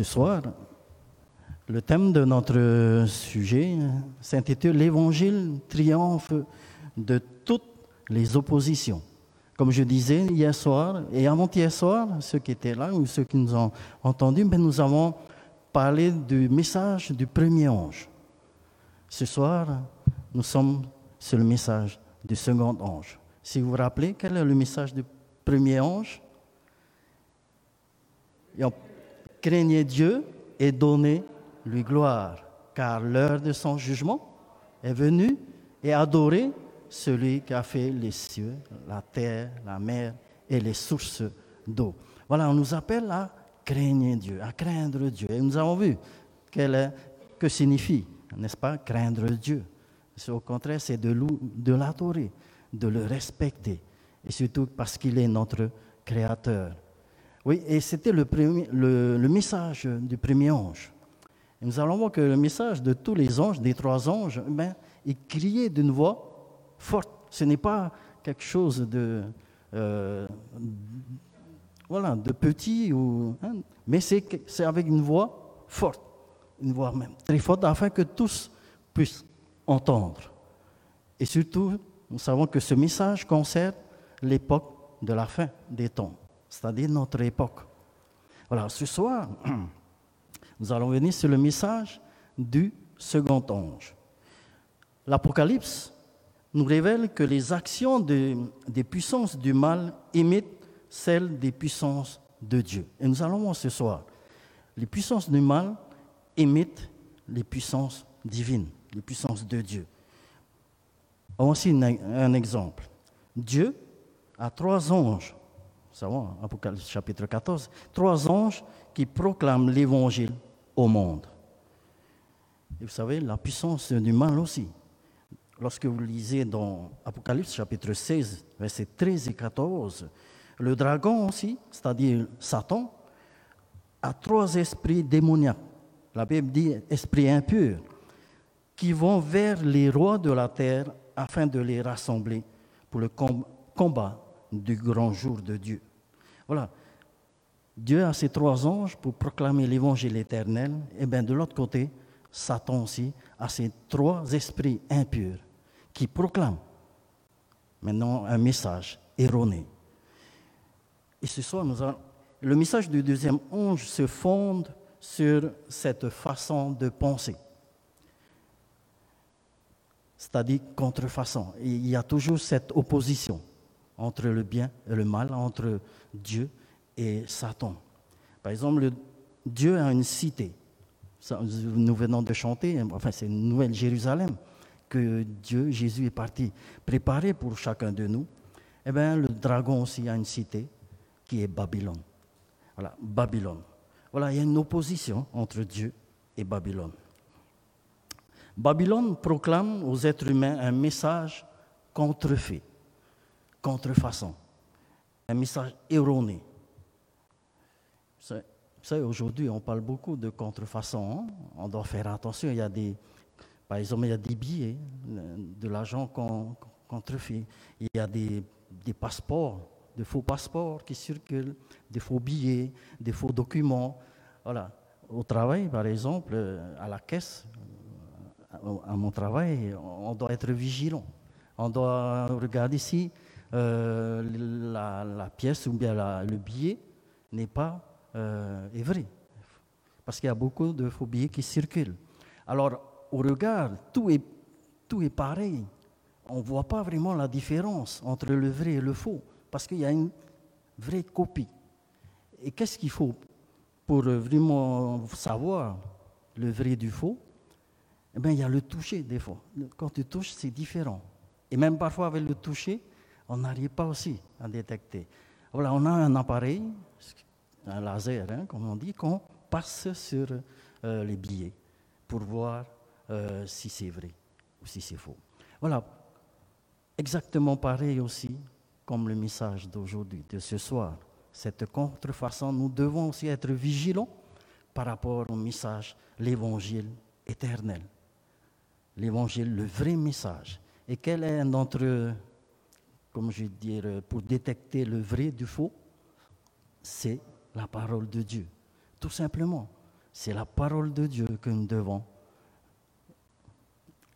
Ce soir, le thème de notre sujet s'intitule L'Évangile triomphe de toutes les oppositions. Comme je disais hier soir et avant-hier soir, ceux qui étaient là ou ceux qui nous ont entendus, ben, nous avons parlé du message du premier ange. Ce soir, nous sommes sur le message du second ange. Si vous vous rappelez, quel est le message du premier ange? Craignez Dieu et donnez-lui gloire, car l'heure de son jugement est venue et adorez celui qui a fait les cieux, la terre, la mer et les sources d'eau. Voilà, on nous appelle à craindre Dieu, à craindre Dieu. Et nous avons vu que signifie, n'est-ce pas, craindre Dieu. Au contraire, c'est de l'adorer, de le respecter, et surtout parce qu'il est notre Créateur. Oui, et c'était le, message du premier ange. Et nous allons voir que le message de tous les anges, des trois anges, eh ben, il criait d'une voix forte. Ce n'est pas quelque chose de, euh, voilà, de petit, hein, mais c'est avec une voix forte, une voix même très forte, afin que tous puissent entendre. Et surtout, nous savons que ce message concerne l'époque de la fin des temps c'est-à-dire notre époque. Voilà, ce soir, nous allons venir sur le message du second ange. L'Apocalypse nous révèle que les actions des puissances du mal imitent celles des puissances de Dieu. Et nous allons voir ce soir, les puissances du mal imitent les puissances divines, les puissances de Dieu. Voici un exemple. Dieu a trois anges savons, Apocalypse chapitre 14, trois anges qui proclament l'évangile au monde. Et vous savez, la puissance du mal aussi. Lorsque vous lisez dans Apocalypse chapitre 16, versets 13 et 14, le dragon aussi, c'est-à-dire Satan, a trois esprits démoniaques. La Bible dit esprits impurs, qui vont vers les rois de la terre afin de les rassembler pour le combat du grand jour de Dieu. Voilà. Dieu a ses trois anges pour proclamer l'évangile éternel. Et bien de l'autre côté, Satan aussi a ses trois esprits impurs qui proclament maintenant un message erroné. Et ce soir, nous le message du deuxième ange se fonde sur cette façon de penser. C'est-à-dire contrefaçon. il y a toujours cette opposition entre le bien et le mal, entre Dieu et Satan. Par exemple, Dieu a une cité. nous venons de chanter, enfin c'est une nouvelle Jérusalem que Dieu, Jésus est parti préparer pour chacun de nous. Eh bien, le dragon aussi a une cité qui est Babylone. Voilà, Babylone. Voilà, il y a une opposition entre Dieu et Babylone. Babylone proclame aux êtres humains un message contrefait contrefaçon, un message erroné. Vous savez, aujourd'hui, on parle beaucoup de contrefaçon. Hein. On doit faire attention. Il y a des, par exemple, il y a des billets, de l'argent qu'on contrefait. Il y a des, des passeports, de faux passeports qui circulent, des faux billets, des faux documents. Voilà. Au travail, par exemple, à la caisse, à mon travail, on doit être vigilant. On doit regarder si euh, la, pièce ou bien le billet n'est pas euh, vrai. Parce qu'il y a beaucoup de faux billets qui circulent. Alors, au regard, tout est, tout est pareil. On ne voit pas vraiment la différence entre le vrai et le faux, parce qu'il y a une vraie copie. Et qu'est-ce qu'il faut pour vraiment savoir le vrai du faux? Eh bien, il y a le toucher des fois. Quand tu touches, c'est différent. Et même parfois avec le toucher, on n'arrive pas aussi à détecter. Voilà, on a un appareil, un laser, hein, comme on dit, qu'on passe sur euh, les billets pour voir euh, si c'est vrai ou si c'est faux. Voilà, exactement pareil aussi comme le message d'aujourd'hui, de ce soir. Cette contrefaçon, nous devons aussi être vigilants par rapport au message, l'évangile éternel. L'évangile, le vrai message. Et quel est notre comme je veux dire, pour détecter le vrai du faux, c'est la parole de Dieu. Tout simplement, c'est la parole de Dieu que nous devons,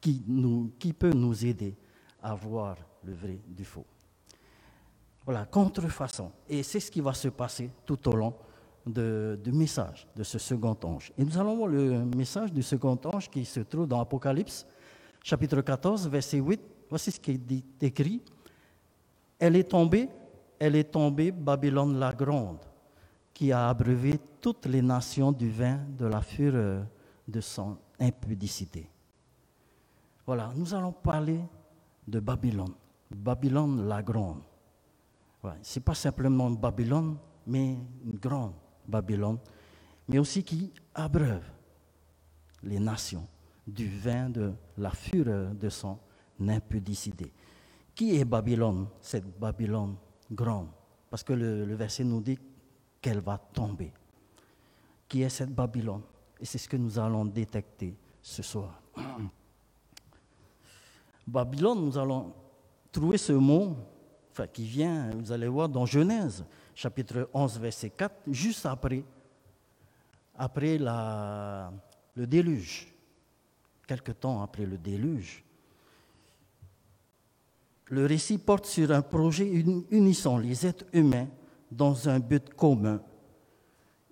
qui, nous, qui peut nous aider à voir le vrai du faux. Voilà, contrefaçon. Et c'est ce qui va se passer tout au long du message de ce second ange. Et nous allons voir le message du second ange qui se trouve dans Apocalypse, chapitre 14, verset 8. Voici ce qui est écrit. Elle est tombée, elle est tombée, Babylone la grande, qui a abreuvé toutes les nations du vin de la fureur de son impudicité. Voilà, nous allons parler de Babylone, Babylone la grande. Ce n'est pas simplement Babylone, mais une grande Babylone, mais aussi qui abreuve les nations du vin de la fureur de son impudicité. Qui est Babylone, cette Babylone grande Parce que le, verset nous dit qu'elle va tomber. Qui est cette Babylone? Et c'est ce que nous allons détecter ce soir. Babylone, nous allons trouver ce mot enfin, qui vient, vous allez voir, dans Genèse, chapitre 11, verset 4, juste après, après la, le déluge, quelque temps après le déluge. Le récit porte sur un projet unissant les êtres humains dans un but commun.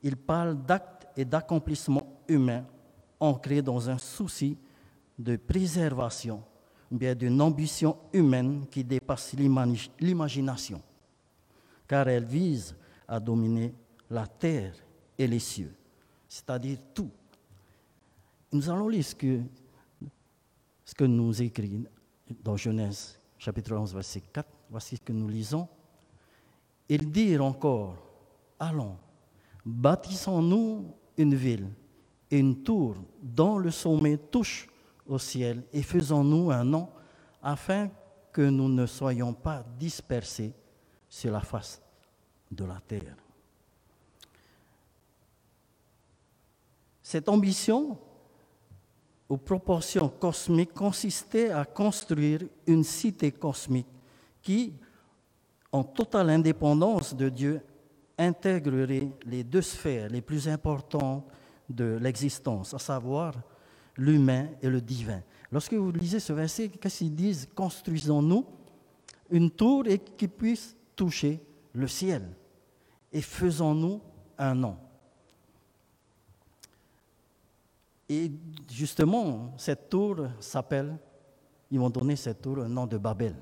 Il parle d'actes et d'accomplissements humains ancrés dans un souci de préservation bien d'une ambition humaine qui dépasse l'imagination, car elle vise à dominer la terre et les cieux, c'est-à-dire tout. Nous allons lire ce que, ce que nous écrit dans Genèse chapitre 11, verset 4. Voici ce que nous lisons. Ils dirent encore, allons, bâtissons-nous une ville et une tour dont le sommet touche au ciel et faisons-nous un nom afin que nous ne soyons pas dispersés sur la face de la terre. Cette ambition, aux proportions cosmiques, consistait à construire une cité cosmique qui, en totale indépendance de Dieu, intégrerait les deux sphères les plus importantes de l'existence, à savoir l'humain et le divin. Lorsque vous lisez ce verset, qu'est-ce qu'ils disent? Construisons-nous une tour et qui puisse toucher le ciel. Et faisons-nous un nom. Et justement, cette tour s'appelle, ils vont donner cette tour un nom de Babel.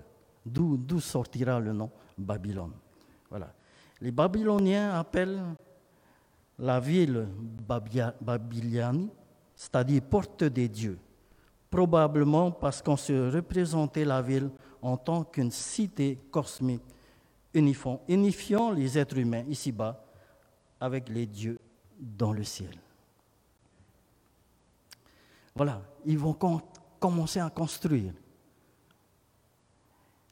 D'où sortira le nom Babylone. Voilà. Les Babyloniens appellent la ville Babyliani c'est-à-dire porte des dieux, probablement parce qu'on se représentait la ville en tant qu'une cité cosmique, unifiant les êtres humains ici-bas avec les dieux dans le ciel. Voilà, ils vont commencer à construire.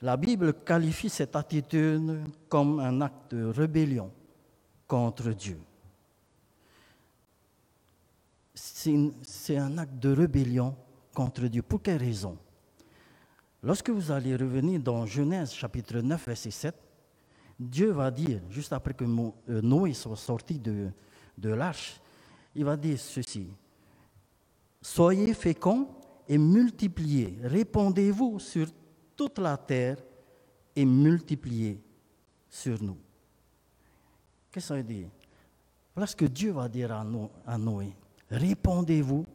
La Bible qualifie cette attitude comme un acte de rébellion contre Dieu c'est un acte de rébellion contre Dieu. Pour quelle raison? Lorsque vous allez revenir dans Genèse chapitre 9, verset 7, Dieu va dire, juste après que euh, Noé soit sorti de, de l'arche, il va dire ceci. Soyez féconds et multipliez, répondez-vous sur toute la terre et multipliez sur nous. Qu'est-ce dire Voilà ce que Dieu va dire à Noé répandez-vous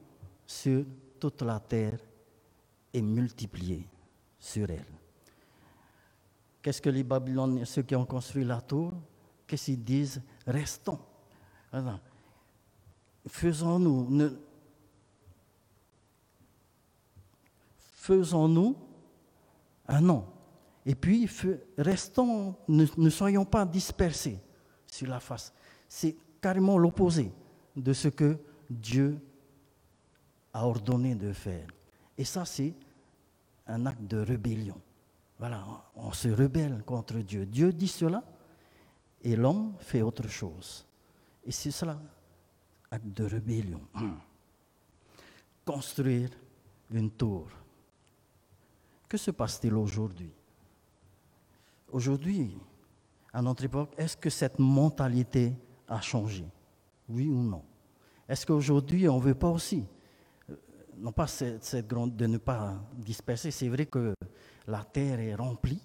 sur toute la terre et multipliez sur elle. Qu'est-ce que les Babyloniens, ceux qui ont construit la tour, qu'est-ce qu'ils disent? Restons. Faisons-nous, faisons-nous un nom. Et puis, restons, ne soyons pas dispersés sur la face. C'est carrément l'opposé de ce que Dieu a ordonné de faire. Et ça, c'est un acte de rébellion. Voilà, on se rebelle contre Dieu. Dieu dit cela et l'homme fait autre chose. Et c'est cela, acte de rébellion. Construire une tour. Que se passe-t-il aujourd'hui? Aujourd'hui, à notre époque, est-ce que cette mentalité a changé? Oui ou non? Est-ce qu'aujourd'hui, on ne veut pas aussi? Euh, Non pas cette, grande, de ne pas disperser, c'est vrai que la terre est remplie,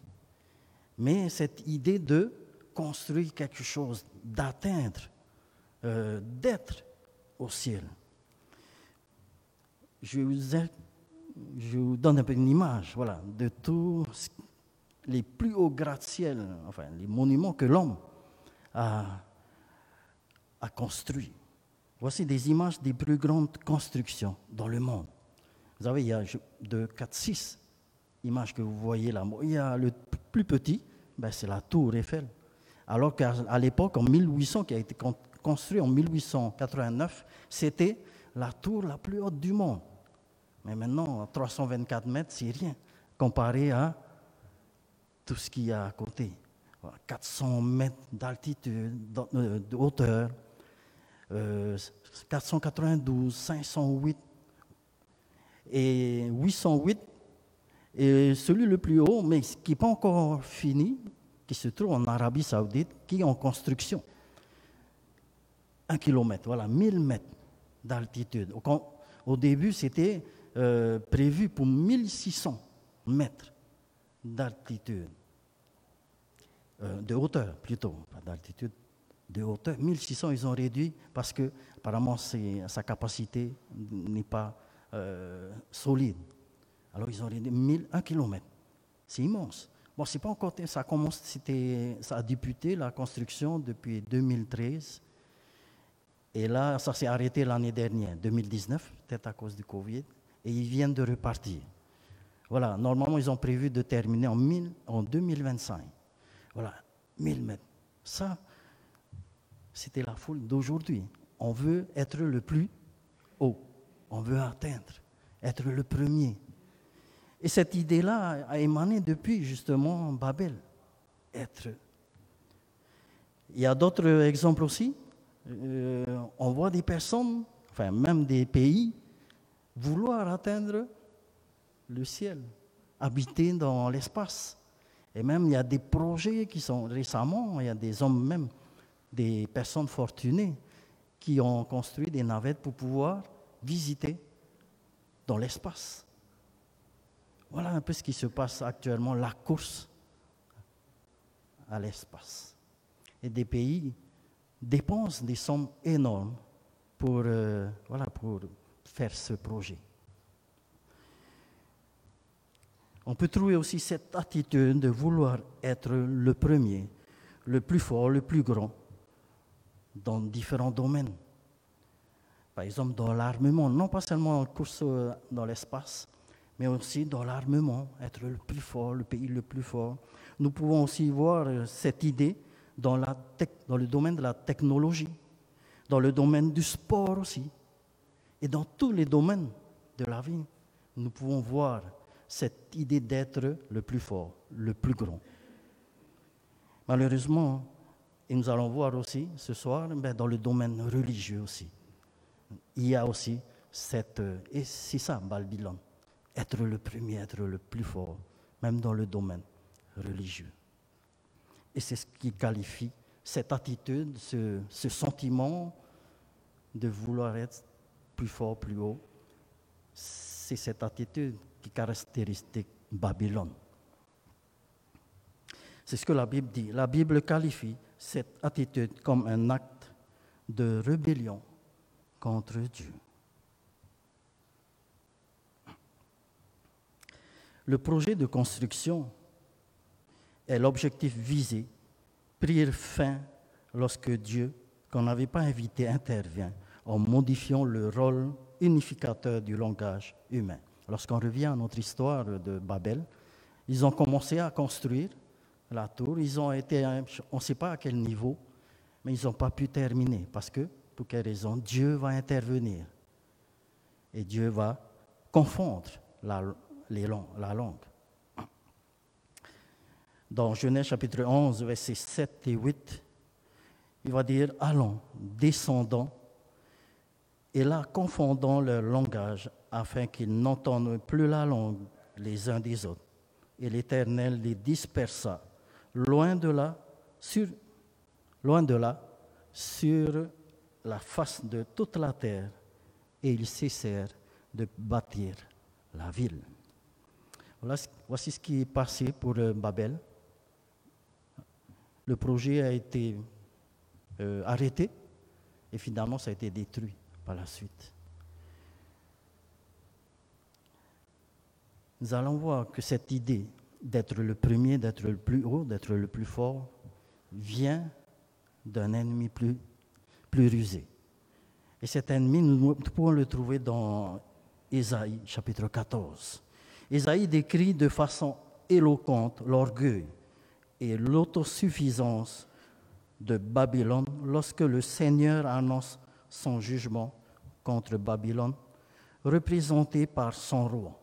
mais cette idée de construire quelque chose, d'atteindre, euh, d'être au ciel. Je vous, je vous, donne un peu une image voilà, de tous les plus hauts gratte-ciel, enfin les monuments que l'homme a, construits. Voici des images des plus grandes constructions dans le monde. Vous savez, il y a de 4, 6 images que vous voyez là. Il y a le plus petit, ben c'est la tour Eiffel. Alors qu'à l'époque, en 1800, qui a été construit en 1889, c'était la tour la plus haute du monde. Mais maintenant, 324 mètres, c'est rien comparé à tout ce qu'il y a à côté. 400 mètres d'altitude, euh, de hauteur, 492, 508 et 808. Et celui le plus haut, mais qui n'est pas encore fini, qui se trouve en Arabie Saoudite, qui est en construction. Un kilomètre, voilà, 1000 mètres d'altitude. Au début, c'était euh, prévu pour 1600 mètres d'altitude, euh, de hauteur plutôt, pas d'altitude, de hauteur. 1600, ils ont réduit parce que apparemment sa capacité n'est pas euh, solide. Alors ils ont réduit 1000, 1 km. C'est immense. Bon, c'est pas encore, ça commence, c'était, ça a débuté la construction depuis 2013. Et là, ça s'est arrêté l'année dernière, 2019, peut-être à cause du Covid. Et ils viennent de repartir. Voilà, normalement, ils ont prévu de terminer en, en 2025. Voilà, 1000 mètres. Ça, c'était la foule d'aujourd'hui. On veut être le plus haut. On veut atteindre, être le premier. Et cette idée-là a émané depuis justement Babel, être. Il y a d'autres exemples aussi. Euh, on voit des personnes, enfin même des pays, vouloir atteindre le ciel, habiter dans l'espace. Et même il y a des projets qui sont récemment, il y a des hommes même, des personnes fortunées, qui ont construit des navettes pour pouvoir visiter dans l'espace. Voilà un peu ce qui se passe actuellement, la course à l'espace. Et des pays dépensent des sommes énormes pour, euh, voilà, pour faire ce projet. On peut trouver aussi cette attitude de vouloir être le premier, le plus fort, le plus grand dans différents domaines. Par exemple, dans l'armement, non pas seulement en course euh, dans l'espace, mais aussi dans l'armement, être le plus fort, le pays le plus fort. Nous pouvons aussi voir euh, cette idée dans, dans le domaine de la technologie, dans le domaine du sport aussi, et dans tous les domaines de la vie. Nous pouvons voir cette idée d'être le plus fort, le plus grand. Malheureusement, et nous allons voir aussi ce soir, ben, dans le domaine religieux aussi, il y a aussi cette... Et c'est ça, Babylone être le premier, être le plus fort, même dans le domaine religieux. Et c'est ce qui qualifie cette attitude, ce, sentiment de vouloir être plus fort, plus haut. C'est cette attitude qui caractérise Babylone. C'est ce que la Bible dit. La Bible qualifie cette attitude comme un acte de rébellion contre Dieu. Le projet de construction et l'objectif visé prirent fin lorsque Dieu, qu'on n'avait pas invité, intervient en modifiant le rôle unificateur du langage humain. Lorsqu'on revient à notre histoire de Babel, ils ont commencé à construire la tour. Ils ont été, on ne sait pas à quel niveau, mais ils n'ont pas pu terminer parce que, pour quelle raison Dieu va intervenir et Dieu va confondre la, la langue. Dans Genèse chapitre 11, versets 7 et 8, il va dire Allons, descendons, et là, confondons leur langage, afin qu'ils n'entendent plus la langue les uns des autres. Et l'Éternel les dispersa, loin de là, sur, loin de là, sur la face de toute la terre et ils cessèrent de bâtir la ville. voici ce qui est passé pour euh, Babel. Le projet a été euh, arrêté et finalement ça a été détruit la suite. Nous allons voir que cette idée d'être le premier, d'être le plus haut, d'être le plus fort, vient d'un ennemi plus, plus rusé. Et cet ennemi, nous pouvons le trouver dans Ésaïe chapitre 14. Ésaïe décrit de façon éloquente l'orgueil et l'autosuffisance de Babylone lorsque le Seigneur annonce son jugement contre Babylone, représenté par son roi.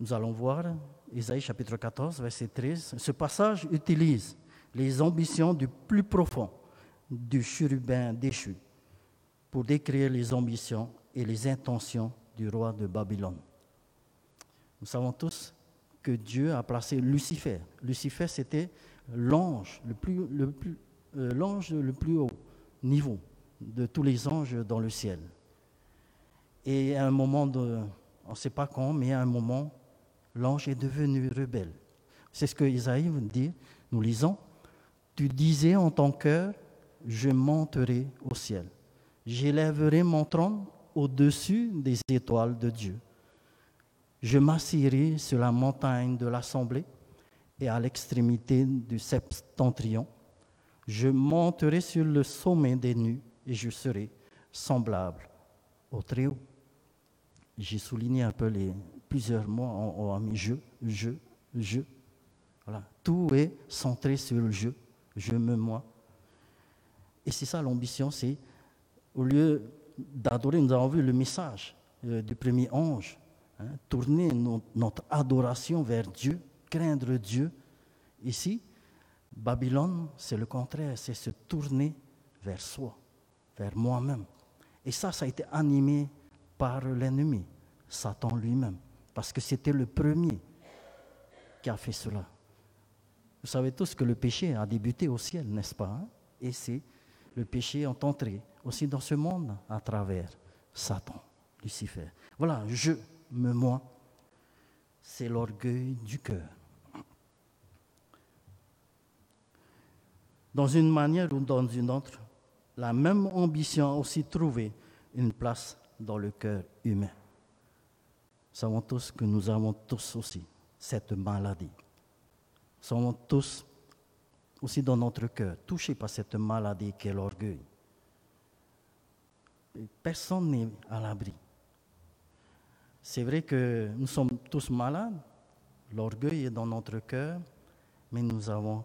Nous allons voir Isaïe chapitre 14, verset 13. Ce passage utilise les ambitions du plus profond du chérubin déchu pour décrire les ambitions et les intentions du roi de Babylone. Nous savons tous que Dieu a placé Lucifer. Lucifer, c'était l'ange le plus, le, plus, l'ange le plus haut niveau de tous les anges dans le ciel. Et à un moment, on ne sait pas quand, mais à un moment, l'ange est devenu rebelle. C'est ce que Isaïe dit. Nous lisons Tu disais en ton cœur Je monterai au ciel. J'élèverai mon trône au-dessus des étoiles de Dieu. Je m'assierai sur la montagne de l'assemblée et à l'extrémité du septentrion. Je monterai sur le sommet des nues et je serai semblable au Très-Haut. J'ai souligné un peu les plusieurs mots en, mis je, je, je. Voilà. Tout est centré sur le je, je me, moi. Et c'est ça l'ambition, c'est au lieu d'adorer, nous avons vu le message euh, du premier ange, hein, tourner notre adoration vers Dieu, craindre Dieu. Ici, Babylone, c'est le contraire, c'est se tourner vers soi, vers moi-même. Et ça, ça a été animé par l'ennemi, Satan lui-même, parce que c'était le premier qui a fait cela. Vous savez tous que le péché a débuté au ciel, n'est-ce pas hein? Et c'est le péché est entré aussi dans ce monde à travers Satan, Lucifer. Voilà, je, me, moi, c'est l'orgueil du cœur. Dans une manière ou dans une autre, la même ambition a aussi trouvé une place dans le cœur humain. Nous savons tous que nous avons tous aussi cette maladie. Nous sommes tous aussi dans notre cœur touchés par cette maladie qu'est l'orgueil. Personne n'est à l'abri. C'est vrai que nous sommes tous malades, l'orgueil est dans notre cœur, mais nous avons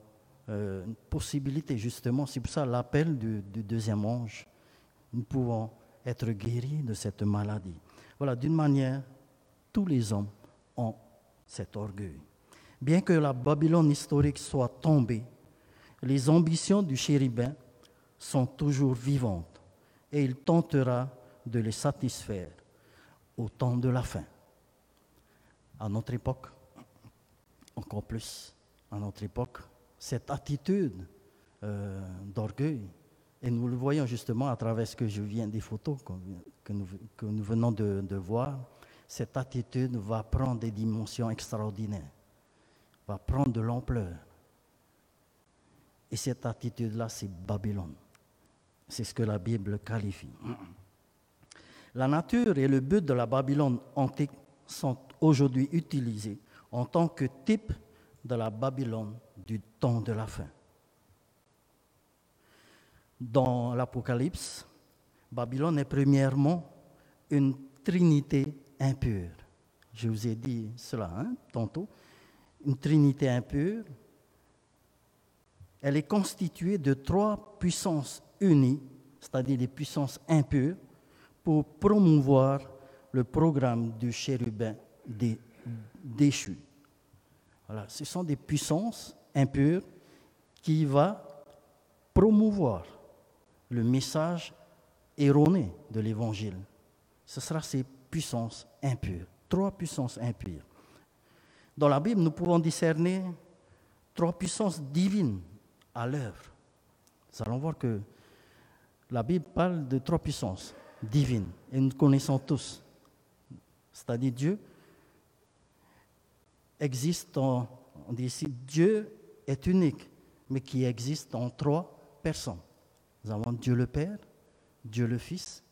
euh, une possibilité justement, c'est pour ça l'appel du, deuxième ange. Nous pouvons être guéris de cette maladie. Voilà, d'une manière, tous les hommes ont cet orgueil. Bien que la Babylone historique soit tombée, les ambitions du chérubin sont toujours vivantes et il tentera de les satisfaire au temps de la fin. À notre époque, encore plus, à notre époque, cette attitude euh, d'orgueil, et nous le voyons justement à travers ce que je viens des photos que nous, venons de, de, voir, cette attitude va prendre des dimensions extraordinaires, va prendre de l'ampleur. Et cette attitude-là, c'est Babylone. C'est ce que la Bible qualifie. La nature et le but de la Babylone antique sont aujourd'hui utilisés en tant que type de la Babylone du temps de la fin. Dans l'Apocalypse, Babylone est premièrement une trinité impure. Je vous ai dit cela hein, tantôt. Une trinité impure. Elle est constituée de trois puissances unies, c'est-à-dire des puissances impures, pour promouvoir le programme du chérubin déchu. Ce sont des puissances impures qui vont promouvoir le message erroné de l'Évangile. Ce sera ces puissances impures, trois puissances impures. Dans la Bible, nous pouvons discerner trois puissances divines à l'œuvre. Nous allons voir que La Bible parle de trois puissances divines, et nous connaissons tous. C'est-à-dire Dieu existe en, on dit ici, Dieu est unique, mais qui existe en trois personnes. Nous avons Dieu le Père, Dieu le Fils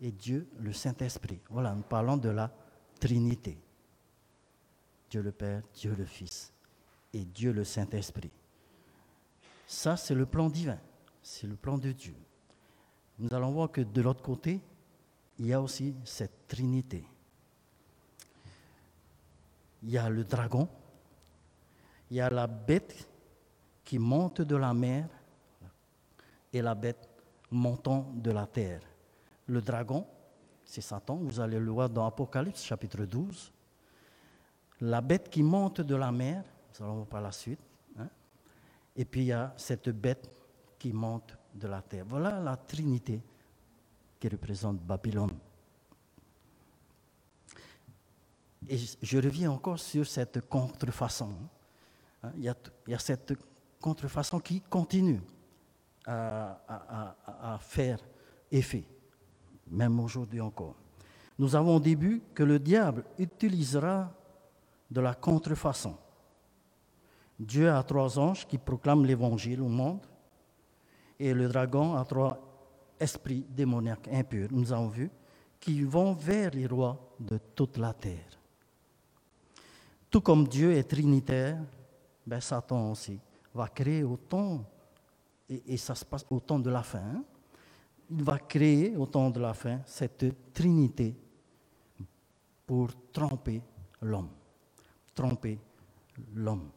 et Dieu le Saint-Esprit. Voilà, nous parlons de la Trinité. Dieu le Père, Dieu le Fils et Dieu le Saint-Esprit. Ça, c'est le plan divin, c'est le plan de Dieu. Nous allons voir que de l'autre côté, il y a aussi cette Trinité. Il y a le dragon, il y a la bête qui monte de la mer et la bête montant de la terre. Le dragon, c'est Satan, vous allez le voir dans Apocalypse chapitre 12. La bête qui monte de la mer, nous allons voir par la suite. Hein. Et puis il y a cette bête qui monte de la terre. Voilà la Trinité qui représente Babylone. Et je reviens encore sur cette contrefaçon. Hein. Il y, a, il y a cette contrefaçon qui continue à, faire effet, même aujourd'hui encore. Nous avons au début que le diable utilisera de la contrefaçon. Dieu a trois anges qui proclament l'évangile au monde et le dragon a trois esprits démoniaques impurs, nous avons vu, qui vont vers les rois de toute la terre. Tout comme Dieu est trinitaire, ben Satan aussi va créer autant et, ça se passe au temps de la fin, hein. il va créer au temps de la fin cette trinité pour tromper l'homme. Tromper l'homme.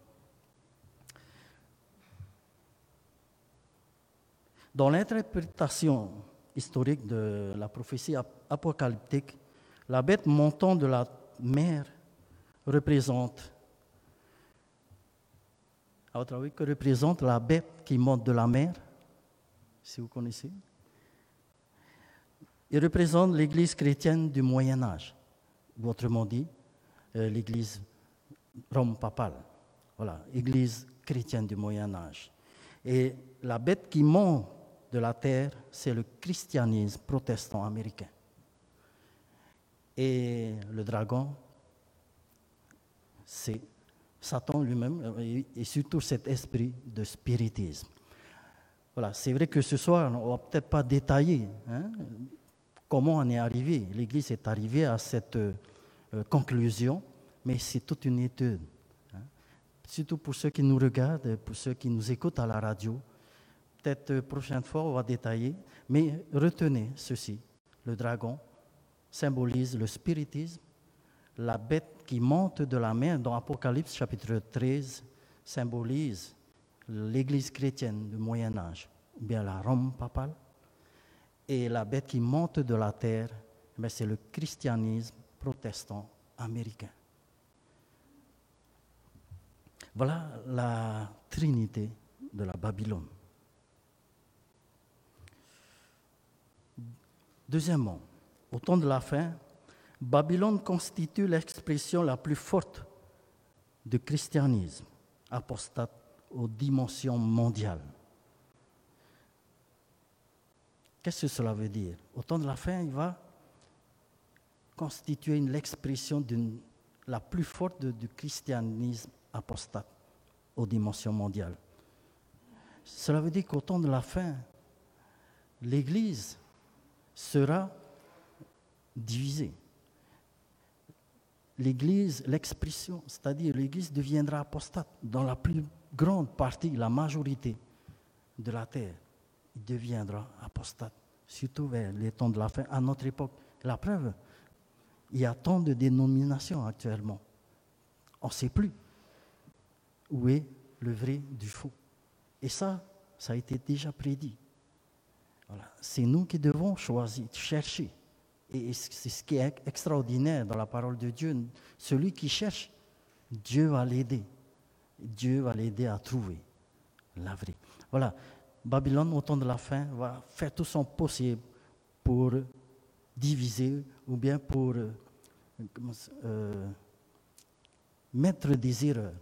Dans l'interprétation historique de la prophétie apocalyptique, la bête montant de la mer représente que représente la bête qui monte de la mer, si vous connaissez Il représente l'Église chrétienne du Moyen Âge, ou autrement dit, euh, l'Église Rome papale. Voilà, Église chrétienne du Moyen Âge. Et la bête qui monte de la terre, c'est le christianisme protestant américain. Et le dragon, c'est Satan lui-même et surtout cet esprit de spiritisme. Voilà, c'est vrai que ce soir, on ne va peut-être pas détailler hein, comment on est arrivé. L'Église est arrivée à cette euh, conclusion, mais c'est toute une étude. Hein. Surtout pour ceux qui nous regardent, pour ceux qui nous écoutent à la radio. Peut-être euh, prochaine fois, on va détailler, mais retenez ceci. Le dragon symbolise le spiritisme, la bête qui monte de la mer dans Apocalypse chapitre 13 symbolise l'Église chrétienne du Moyen Âge, ou bien la Rome papale. Et la bête qui monte de la terre, eh c'est le christianisme protestant américain. Voilà la trinité de la Babylone. Deuxièmement, au temps de la fin, Babylone constitue l'expression la plus forte du christianisme apostate aux dimensions mondiales. Qu'est-ce que cela veut dire? Au temps de la fin, il va constituer l'expression la plus forte du christianisme apostate aux dimensions mondiales. Cela veut dire qu'au temps de la fin, l'Église sera divisée l'Église, l'expression, c'est-à-dire l'Église deviendra apostate dans la plus grande partie, la majorité de la terre. Il deviendra apostate, surtout vers les temps de la fin, à notre époque. La preuve, il y a tant de dénominations actuellement. On ne sait plus où est le vrai du faux. Et ça, ça a été déjà prédit. C'est nous qui devons choisir, chercher et c'est ce qui est extraordinaire dans la parole de Dieu. Celui qui cherche, Dieu va l'aider. Dieu va l'aider à trouver la vraie. Voilà. Babylone, au temps de la fin, va faire tout son possible pour diviser ou bien pour euh, euh, mettre des erreurs,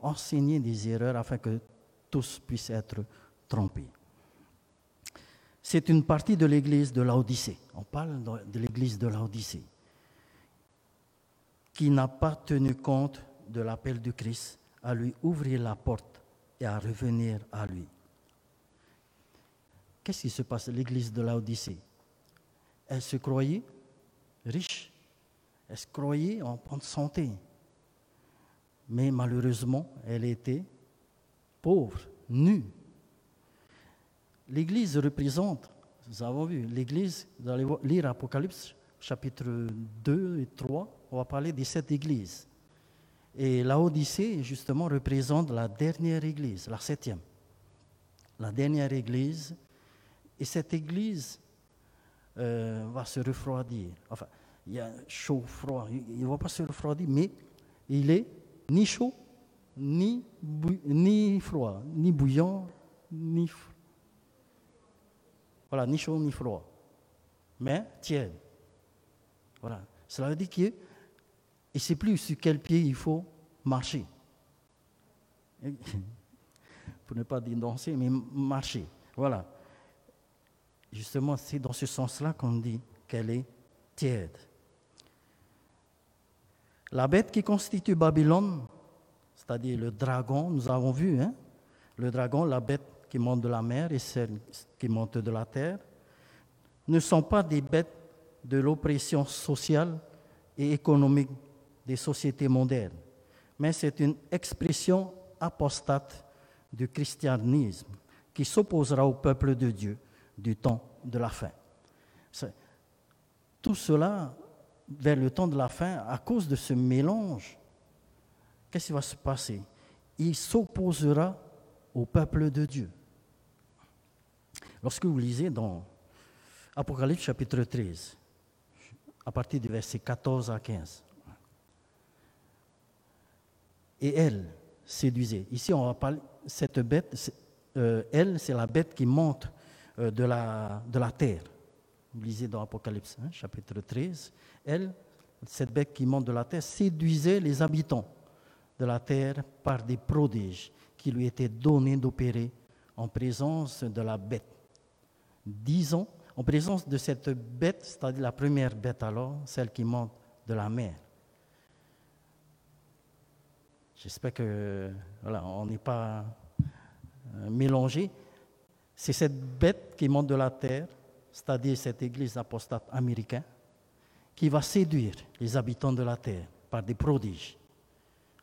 enseigner des erreurs afin que tous puissent être trompés. C'est une partie de l'église de l'Odyssée. On parle de l'église de l'Odyssée qui n'a pas tenu compte de l'appel du Christ à lui ouvrir la porte et à revenir à lui. Qu'est-ce qui se passe à l'église de l'Odyssée Elle se croyait riche, elle se croyait en bonne santé, mais malheureusement, elle était pauvre, nue. L'Église représente, nous avons vu, l'Église, vous allez lire Apocalypse chapitre 2 et 3, on va parler de cette Église. Et l'Odyssée, justement, représente la dernière Église, la septième. La dernière Église. Et cette Église euh, va se refroidir. Enfin, il y a chaud, froid. Il ne va pas se refroidir, mais il est ni chaud, ni, ni froid, ni bouillant, ni voilà, ni chaud ni froid, mais tiède. Voilà. Cela veut dire que et c'est plus sur quel pied il faut marcher. Pour ne pas dire danser, mais marcher. Voilà. Justement, c'est dans ce sens-là qu'on dit qu'elle est tiède. La bête qui constitue Babylone, c'est-à-dire le dragon, nous avons vu, hein, le dragon, la bête qui monte de la mer et celle qui monte de la terre, ne sont pas des bêtes de l'oppression sociale et économique des sociétés modernes, mais c'est une expression apostate du christianisme qui s'opposera au peuple de Dieu du temps de la fin. Tout cela vers le temps de la fin, à cause de ce mélange, qu'est-ce qui va se passer? Il s'opposera au peuple de Dieu. Lorsque vous lisez dans Apocalypse chapitre 13, à partir du verset 14 à 15, et elle séduisait. Ici, on va parler, cette bête, euh, elle, c'est la bête qui monte euh, de, la, terre. Vous lisez dans Apocalypse, hein, chapitre 13. Elle, cette bête qui monte de la terre, séduisait les habitants de la terre par des prodiges qui lui étaient donnés d'opérer en présence de la bête. Disons, en présence de cette bête, c'est-à-dire la première bête alors, celle qui monte de la mer. J'espère que voilà, n'est pas euh, mélangé. C'est cette bête qui monte de la terre c'est-à-dire cette église apostate américaine, qui va séduire les habitants de la terre par des prodiges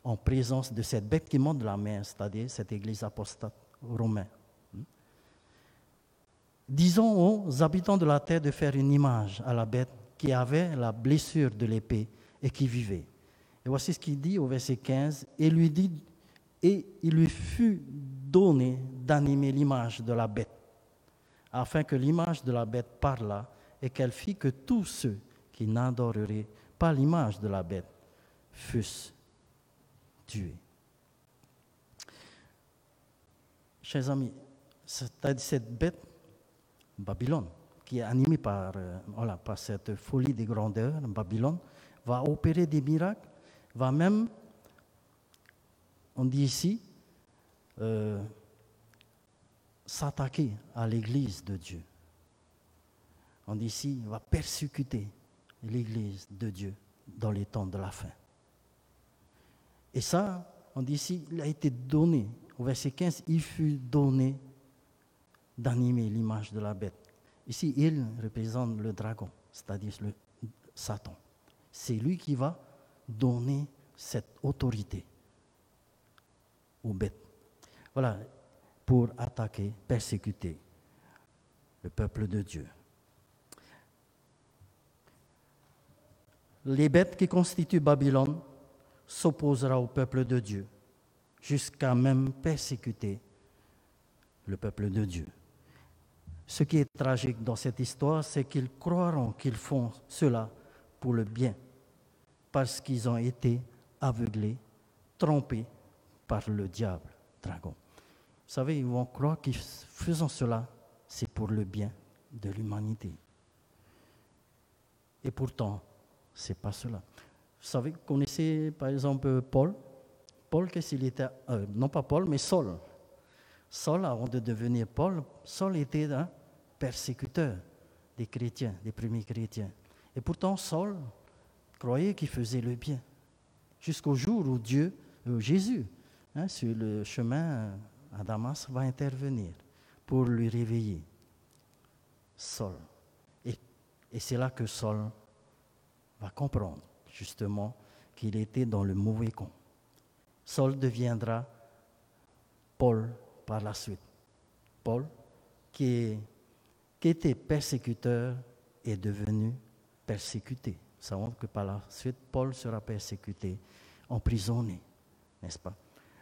en présence de cette bête qui monte de la mer, c'est-à-dire cette église apostate romaine. Disons aux habitants de la terre de faire une image à la bête qui avait la blessure de l'épée et qui vivait. Et voici ce qu'il dit au verset 15, et lui dit, et il lui fut donné d'animer l'image de la bête afin que l'image de la bête parlât et qu'elle fit que tous ceux qui n'adoreraient pas l'image de la bête fussent tués. Chers amis, cette bête, Babylone, qui est animée par, euh, par cette folie des grandeurs, Babylone, va opérer des miracles, va même, on dit ici, euh, s'attaquer à l'Église de Dieu. On dit ici, va persécuter l'Église de Dieu dans les temps de la fin. Et ça, on dit ici, il a été donné, au verset 15, il fut donné d'animer l'image de la bête. Ici, il représente le dragon, c'est-à-dire le Satan. C'est lui qui va donner cette autorité aux bêtes. Voilà, pour attaquer, persécuter le peuple de Dieu. Les bêtes qui constituent Babylone s'opposera au peuple de Dieu, jusqu'à même persécuter le peuple de Dieu. Ce qui est tragique dans cette histoire, c'est qu'ils croiront qu'ils font cela pour le bien, parce qu'ils ont été aveuglés, trompés par le diable, dragon. Vous savez, ils vont croire qu'en faisant cela, c'est pour le bien de l'humanité. Et pourtant, ce n'est pas cela. Vous savez, vous connaissez par exemple Paul? Paul, qu'est-ce qu'il était? Euh, Non pas Paul, mais Saul. Saul, avant de devenir Paul, Saul était persécuteur des chrétiens, des premiers chrétiens. Et pourtant, Saul croyait qu'il faisait le bien, jusqu'au jour où Dieu, où Jésus, hein, sur le chemin à Damas, va intervenir pour lui réveiller. Saul. Et, et c'est là que Saul va comprendre justement qu'il était dans le mauvais camp. Saul deviendra Paul par la suite. Paul, qui, qui était persécuteur, est devenu persécuté. Nous savons que par la suite, Paul sera persécuté, emprisonné, n'est-ce pas?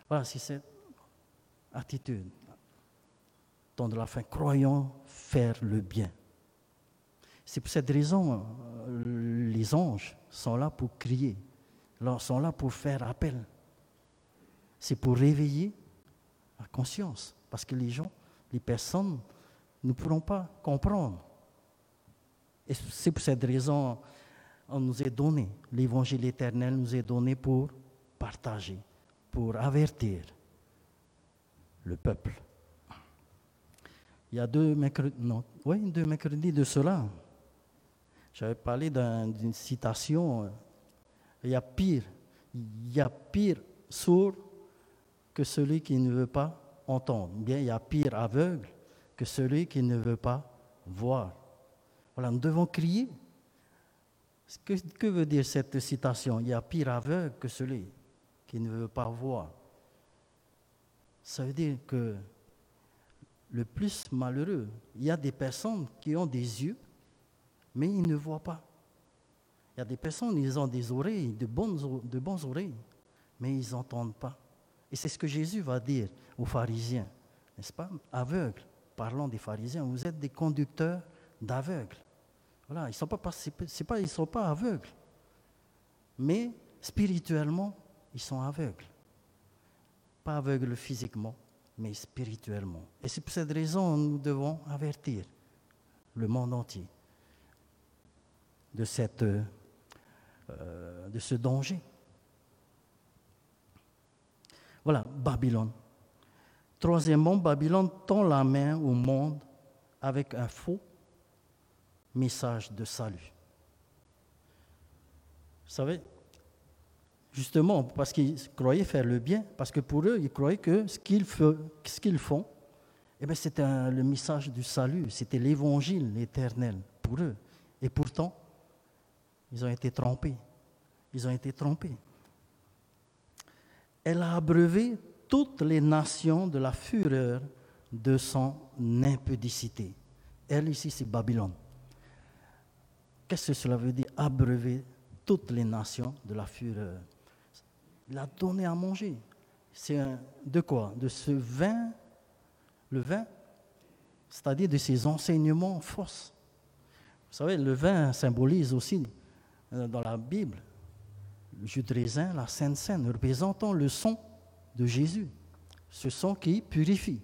Voilà, c'est cette attitude. Dans de la fin, croyons faire le bien. C'est pour cette raison, euh, les anges sont là pour crier, sont là pour faire appel. C'est pour réveiller la conscience. Parce que les gens, les personnes ne pourront pas comprendre. Et c'est pour cette raison on nous est donné, l'évangile éternel nous est donné pour partager, pour avertir le peuple. Il y a deux mercredis, non, oui, deux mercredis de cela, j'avais parlé d'une citation, il y a pire, il y a pire sourd que celui qui ne veut pas entendre. Bien, il y a pire aveugle que celui qui ne veut pas voir. Voilà, nous devons crier. Que, que veut dire cette citation? Il y a pire aveugle que celui qui ne veut pas voir. Ça veut dire que le plus malheureux, il y a des personnes qui ont des yeux, mais ils ne voient pas. Il y a des personnes, ils ont des oreilles, de bonnes, oreilles, mais ils n'entendent pas. Et c'est ce que Jésus va dire aux pharisiens, n'est-ce pas? Aveugles, parlons des pharisiens, vous êtes des conducteurs d'aveugles. Voilà, ils ne sont, pas, aveugles, mais spirituellement, ils sont aveugles. Pas aveugles physiquement, mais spirituellement. Et c'est pour cette raison que nous devons avertir le monde entier de, euh, de ce danger. Voilà, Babylone. Troisièmement, Babylone tend la main au monde avec un faux message de salut. Vous savez, justement, parce qu'ils croyaient faire le bien, parce que pour eux, ils croyaient que ce qu'ils, font, eh c'était le message du salut, c'était l'évangile éternel pour eux. Et pourtant, ils ont été trompés. Ils ont été trompés elle a abreuvé toutes les nations de la fureur de son impudicité. Elle ici, c'est Babylone. Qu'est-ce que cela veut dire, abreuver toutes les nations de la fureur Il a donné à manger. C'est de quoi? De ce vin, le vin, c'est-à-dire de ces enseignements fausses. Vous savez, le vin symbolise aussi, euh, dans la Bible, le jus de raisin, la Sainte Seine, représentant le son de Jésus, ce son qui purifie.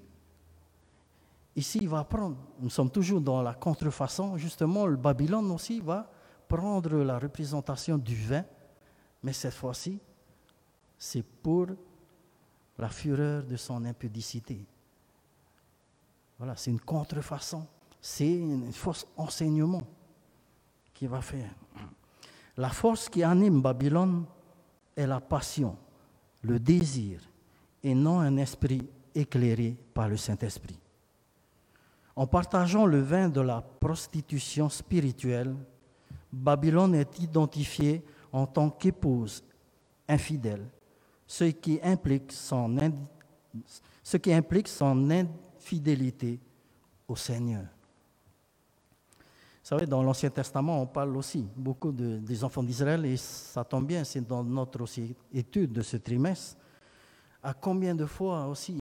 Ici, il va prendre, nous sommes toujours dans la contrefaçon, justement, le Babylone aussi va prendre la représentation du vin, mais cette fois-ci, c'est pour la fureur de son impudicité. Voilà, c'est une contrefaçon, c'est un faux enseignement qu'il va faire. La force qui anime Babylone est la passion, le désir, et non un esprit éclairé par le Saint-Esprit. En partageant le vin de la prostitution spirituelle, Babylone est identifiée en tant qu'épouse infidèle, ce qui implique son, infidélité au Seigneur. Vous savez, dans l'Ancien Testament, on parle aussi beaucoup des enfants d'Israël, et ça tombe bien, c'est dans notre étude de ce trimestre, à combien de fois aussi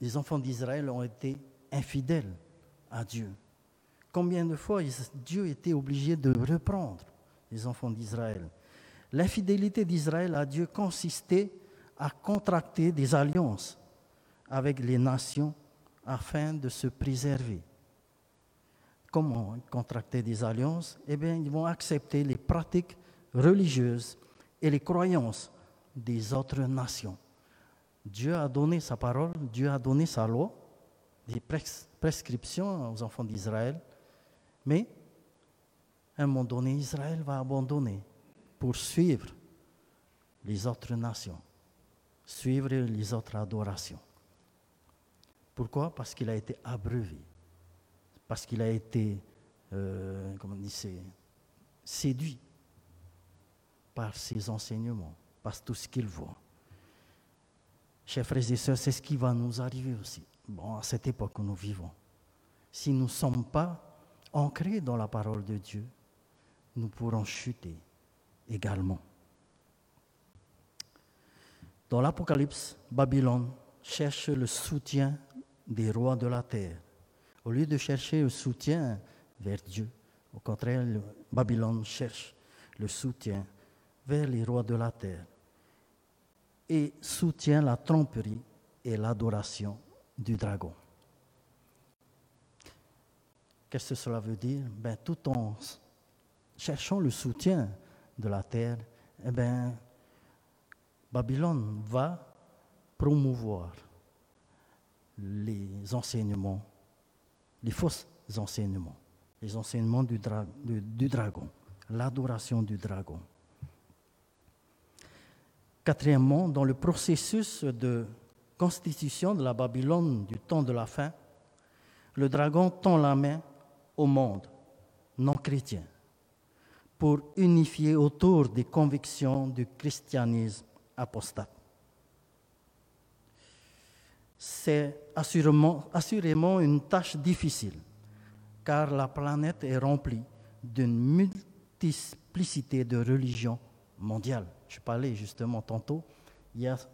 les enfants d'Israël ont été infidèles à Dieu? Combien de fois Dieu était obligé de reprendre les enfants d'Israël? L'infidélité d'Israël à Dieu consistait à contracter des alliances avec les nations afin de se préserver comment contracter des alliances? Eh bien, ils vont accepter les pratiques religieuses et les croyances des autres nations. Dieu a donné sa parole, Dieu a donné sa loi, des prescriptions aux enfants d'Israël, mais à un moment donné, Israël va abandonner pour suivre les autres nations, suivre les autres adorations. Pourquoi? Parce qu'il a été abreuvé, parce qu'il a été, euh, comment on dit, séduit par ses enseignements, par tout ce qu'il voit. Chers frères et sœurs, c'est ce qui va nous arriver aussi, bon, à cette époque où nous vivons. Si nous ne sommes pas ancrés dans la parole de Dieu, nous pourrons chuter également. Dans l'Apocalypse, Babylone cherche le soutien des rois de la terre. Au lieu de chercher le soutien vers Dieu, au contraire, Babylone cherche le soutien vers les rois de la terre et soutient la tromperie et l'adoration du dragon. Qu'est-ce que cela veut dire? Ben, Tout en cherchant le soutien de la terre, eh ben, Babylone va promouvoir les enseignements, les fausses enseignements, les enseignements du, du dragon, l'adoration du dragon. Quatrièmement, dans le processus de constitution de la Babylone du temps de la fin, le dragon tend la main au monde non chrétien pour unifier autour des convictions du christianisme apostate. C'est assurément, assurément une tâche difficile, car la planète est remplie d'une multiplicité de religions mondiales. Je parlais justement tantôt,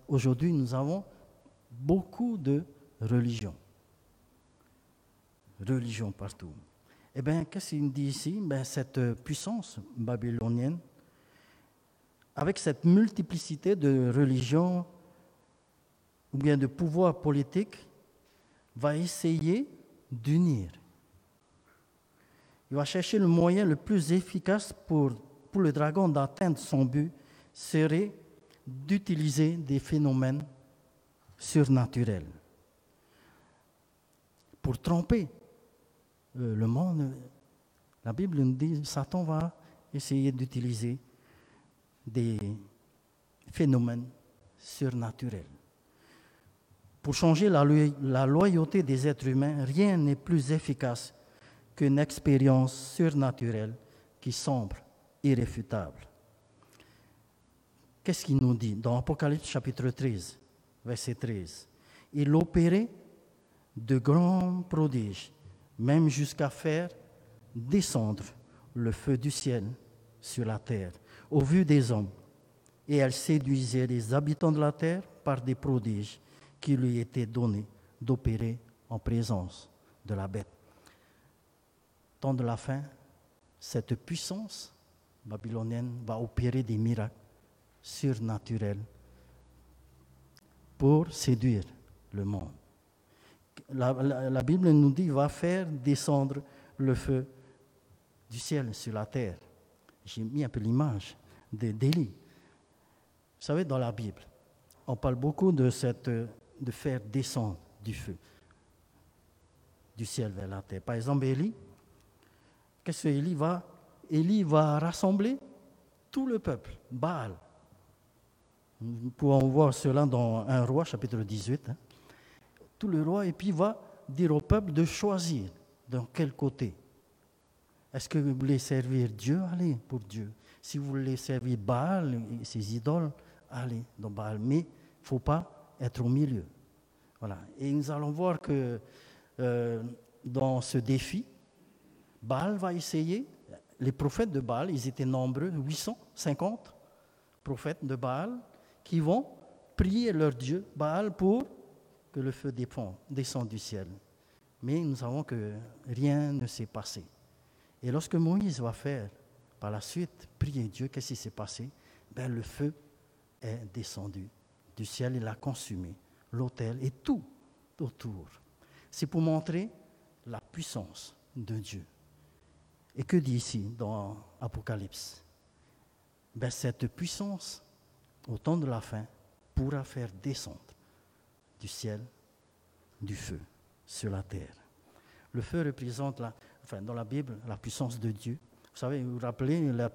aujourd'hui nous avons beaucoup de religions. Religions partout. Eh bien, qu'est-ce qu'il dit ici? Ben, Cette puissance babylonienne, avec cette multiplicité de religions ou bien de pouvoirs politiques, va essayer d'unir. Il va chercher le moyen le plus efficace pour, pour le dragon d'atteindre son but, serait d'utiliser des phénomènes surnaturels pour tromper euh, le monde, la Bible nous dit, Satan va essayer d'utiliser des phénomènes surnaturels. Pour changer la, loyauté des êtres humains, rien n'est plus efficace qu'une expérience surnaturelle qui semble irréfutable. Qu'est-ce qu'il nous dit dans Apocalypse chapitre 13, verset 13 Il opérait de grands prodiges même jusqu'à faire descendre le feu du ciel sur la terre, au vu des hommes. Et elle séduisait les habitants de la terre par des prodiges qui lui étaient donnés d'opérer en présence de la bête. Tant de la fin, cette puissance babylonienne va opérer des miracles surnaturels pour séduire le monde la, Bible nous dit va faire descendre le feu du ciel sur la terre. J'ai mis un peu l'image d'Élie. Vous savez, dans la Bible, on parle beaucoup de, faire descendre du feu du ciel vers la terre. Par exemple, Élie, qu'est-ce que Élie va Élie va rassembler tout le peuple, Baal. Nous pouvons voir cela dans un roi, chapitre 18 tout le roi, et puis va dire au peuple de choisir dans quel côté. Est-ce que vous voulez servir Dieu? Allez pour Dieu. Si vous voulez servir Baal et ses idoles, allez dans Baal. Mais il ne faut pas être au milieu. Voilà. Et nous allons voir que euh, dans ce défi, Baal va essayer, les prophètes de Baal, ils étaient nombreux, 850 prophètes de Baal, qui vont prier leur Dieu, Baal, pour que le feu descend du ciel. Mais nous savons que rien ne s'est passé. Et lorsque Moïse va faire par la suite prier Dieu, qu'est-ce qui s'est passé? Ben, Le feu est descendu du ciel, il a consumé l'autel et tout autour. C'est pour montrer la puissance de Dieu. Et que dit ici dans Apocalypse? Ben, Cette puissance, au temps de la fin, pourra faire descendre du ciel du feu sur la terre. Le feu représente, la, enfin, dans la Bible, la puissance de Dieu. Vous savez, vous vous rappelez le,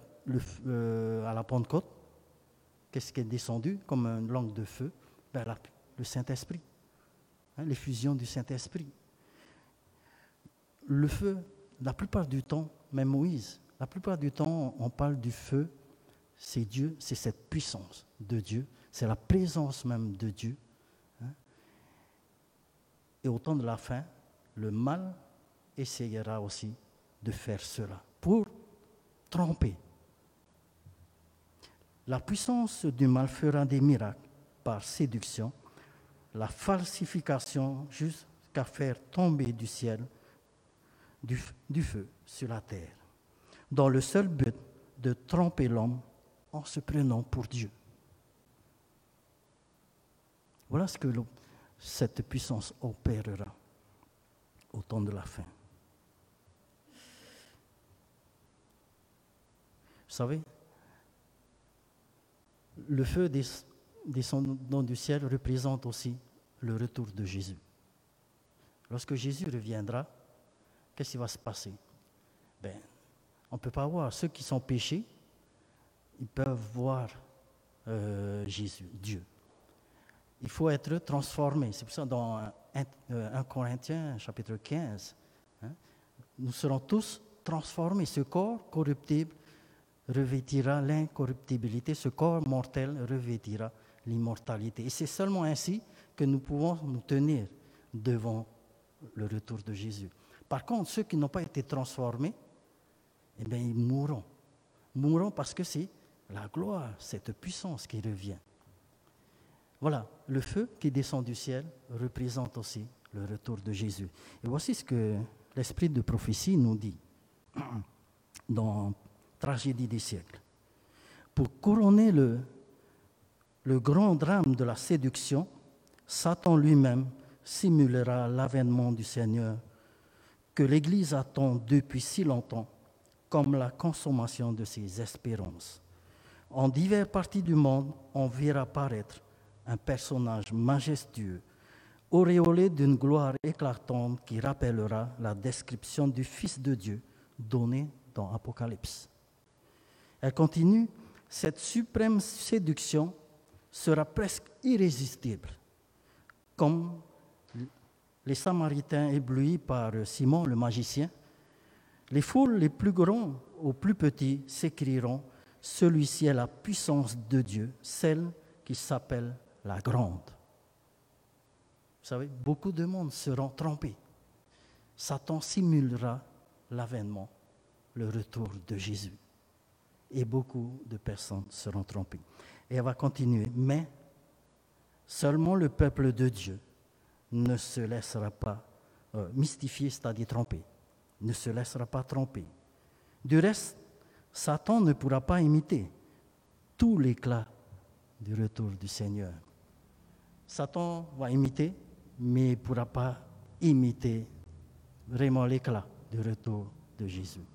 euh, à la Pentecôte, qu'est-ce qui est descendu comme une langue de feu? Ben, Le Saint-Esprit, hein, l'effusion du Saint-Esprit. Le feu, la plupart du temps, même Moïse, la plupart du temps, on parle du feu, c'est Dieu, c'est cette puissance de Dieu, c'est la présence même de Dieu. Hein. Et au temps de la fin, le mal essayera aussi de faire cela pour tromper. La puissance du mal fera des miracles par séduction, la falsification jusqu'à faire tomber du ciel du, du feu sur la terre, dans le seul but de tromper l'homme en se prenant pour Dieu. Voilà ce que cette puissance opérera au temps de la fin. Vous savez, le feu descendant du ciel représente aussi le retour de Jésus. Lorsque Jésus reviendra, qu'est-ce qui va se passer? Ben, On ne peut pas voir. Ceux qui sont péchés, ils peuvent voir euh, Jésus, Dieu. Il faut être transformé. C'est pour ça dans 1, euh, Corinthiens chapitre 15, hein, nous serons tous transformés. Ce corps corruptible revêtira l'incorruptibilité, ce corps mortel revêtira l'immortalité. Et c'est seulement ainsi que nous pouvons nous tenir devant le retour de Jésus. Par contre, ceux qui n'ont pas été transformés, eh bien, ils mourront. Mourront parce que c'est la gloire, cette puissance qui revient. Voilà, le feu qui descend du ciel représente aussi le retour de Jésus. Et voici ce que l'esprit de prophétie nous dit dans Tragédie des siècles. Pour couronner le, grand drame de la séduction, Satan lui-même simulera l'avènement du Seigneur que l'Église attend depuis si longtemps comme la consommation de ses espérances. En diverses parties du monde, on verra apparaître un personnage majestueux, auréolé d'une gloire éclatante qui rappellera la description du Fils de Dieu donnée dans Apocalypse. Elle continue, cette suprême séduction sera presque irrésistible, comme les Samaritains éblouis par Simon le magicien. Les foules les plus grands aux plus petits s'écrieront, celui-ci est la puissance de Dieu, celle qui s'appelle la grande. Vous savez, beaucoup de monde seront trompés. Satan simulera l'avènement, le retour de Jésus. Et beaucoup de personnes seront trompées. Et elle va continuer. Mais seulement le peuple de Dieu ne se laissera pas euh, mystifier, c'est-à-dire tromper. Ne se laissera pas tromper. Du reste, Satan ne pourra pas imiter tout l'éclat du retour du Seigneur. Satan va imiter, mais il ne pourra pas imiter vraiment l'éclat du retour de Jésus.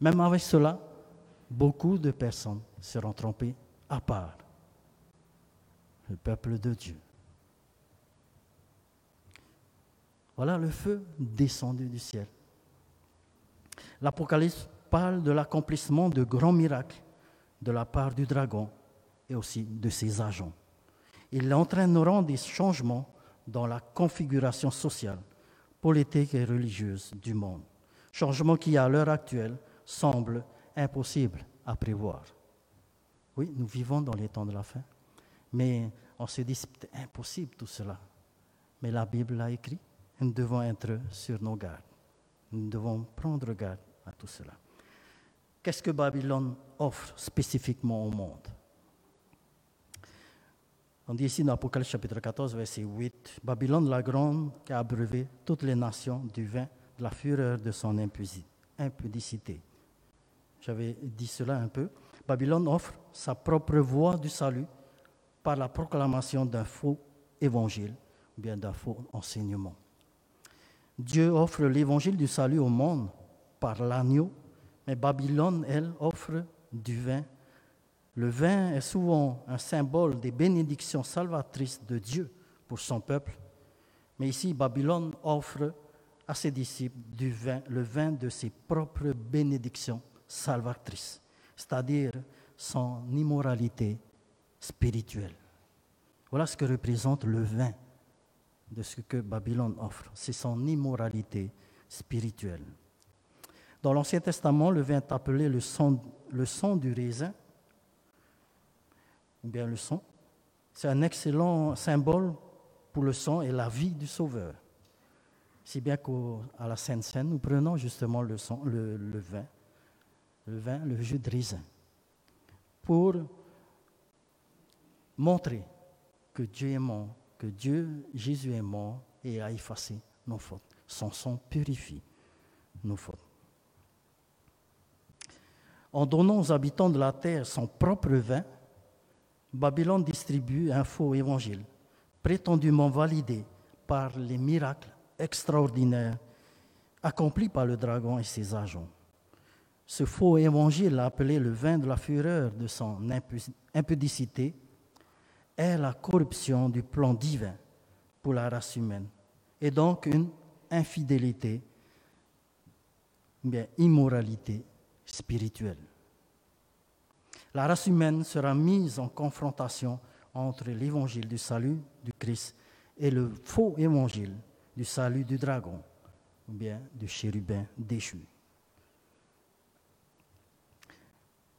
Même avec cela, beaucoup de personnes seront trompées à part le peuple de Dieu. Voilà le feu descendu du ciel. L'Apocalypse parle de l'accomplissement de grands miracles de la part du dragon et aussi de ses agents. Ils entraîneront des changements dans la configuration sociale, politique et religieuse du monde. Changements qui, à l'heure actuelle, semblent impossibles à prévoir. Oui, nous vivons dans les temps de la fin, mais on se dit c'est impossible tout cela. Mais la Bible l'a écrit, nous devons être sur nos gardes. Nous devons prendre garde à tout cela. Qu'est-ce que Babylone offre spécifiquement au monde? On dit ici dans Apocalypse chapitre 14, verset 8, Babylone la grande qui a abreuvé toutes les nations du vin de la fureur de son impudicité. J'avais dit cela un peu. Babylone offre sa propre voie du salut par la proclamation d'un faux évangile, ou bien d'un faux enseignement. Dieu offre l'évangile du salut au monde par l'agneau, mais Babylone, elle, offre du vin le vin est souvent un symbole des bénédictions salvatrices de Dieu pour son peuple, mais ici Babylone offre à ses disciples du vin, le vin de ses propres bénédictions salvatrices, c'est-à-dire son immoralité spirituelle. Voilà ce que représente le vin de ce que Babylone offre. C'est son immoralité spirituelle. Dans l'Ancien Testament, le vin est appelé le sang, du raisin, ou bien le sang. C'est un excellent symbole pour le sang et la vie du Sauveur. Si bien qu'à la Sainte Seine, nous prenons justement le, le vin, le vin, le jus de raisin, pour montrer que Dieu est mort, que Dieu, Jésus est mort et a effacé nos fautes. Son sang purifie nos fautes. En donnant aux habitants de la terre son propre vin, Babylone distribue un faux évangile, prétendument validé par les miracles extraordinaires accomplis par le dragon et ses agents. Ce faux évangile, appelé le vin de la fureur de son impudicité, est la corruption du plan divin pour la race humaine et donc une infidélité, bien immoralité spirituelle. La race humaine sera mise en confrontation entre l'évangile du salut du Christ et le faux évangile du salut du dragon, ou bien du chérubin déchu.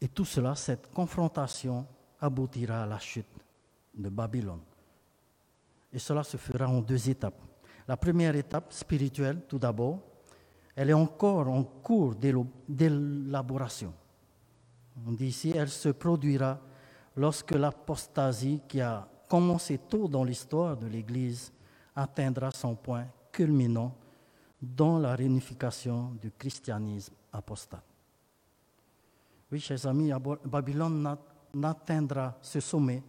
Et tout cela, cette confrontation aboutira à la chute de Babylone. Et cela se fera en deux étapes. La première étape spirituelle, tout d'abord, elle est encore en cours d'élaboration. On dit ici, elle se produira lorsque l'apostasie qui a commencé tôt dans l'histoire de l'Église atteindra son point culminant dans la réunification du christianisme apostate. Oui, chers amis, Babylone n'atteindra ce sommet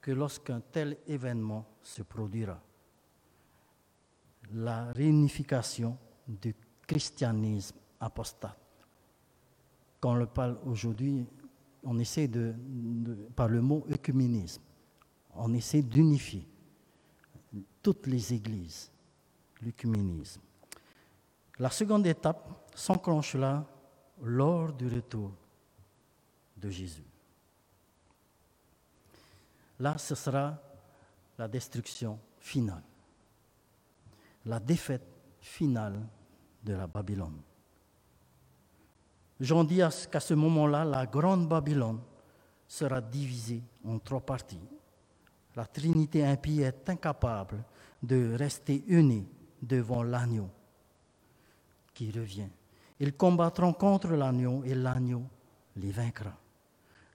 que lorsqu'un tel événement se produira. La réunification du christianisme apostate. Quand on le parle aujourd'hui, on essaie de, par le mot œcuménisme, on essaie d'unifier toutes les églises, l'œcuménisme. La seconde étape s'enclenche là lors du retour de Jésus. Là, ce sera la destruction finale, la défaite finale de la Babylone. J'en dis qu'à ce moment-là, la grande Babylone sera divisée en trois parties. La Trinité impie est incapable de rester unie devant l'agneau qui revient. Ils combattront contre l'agneau et l'agneau les vaincra.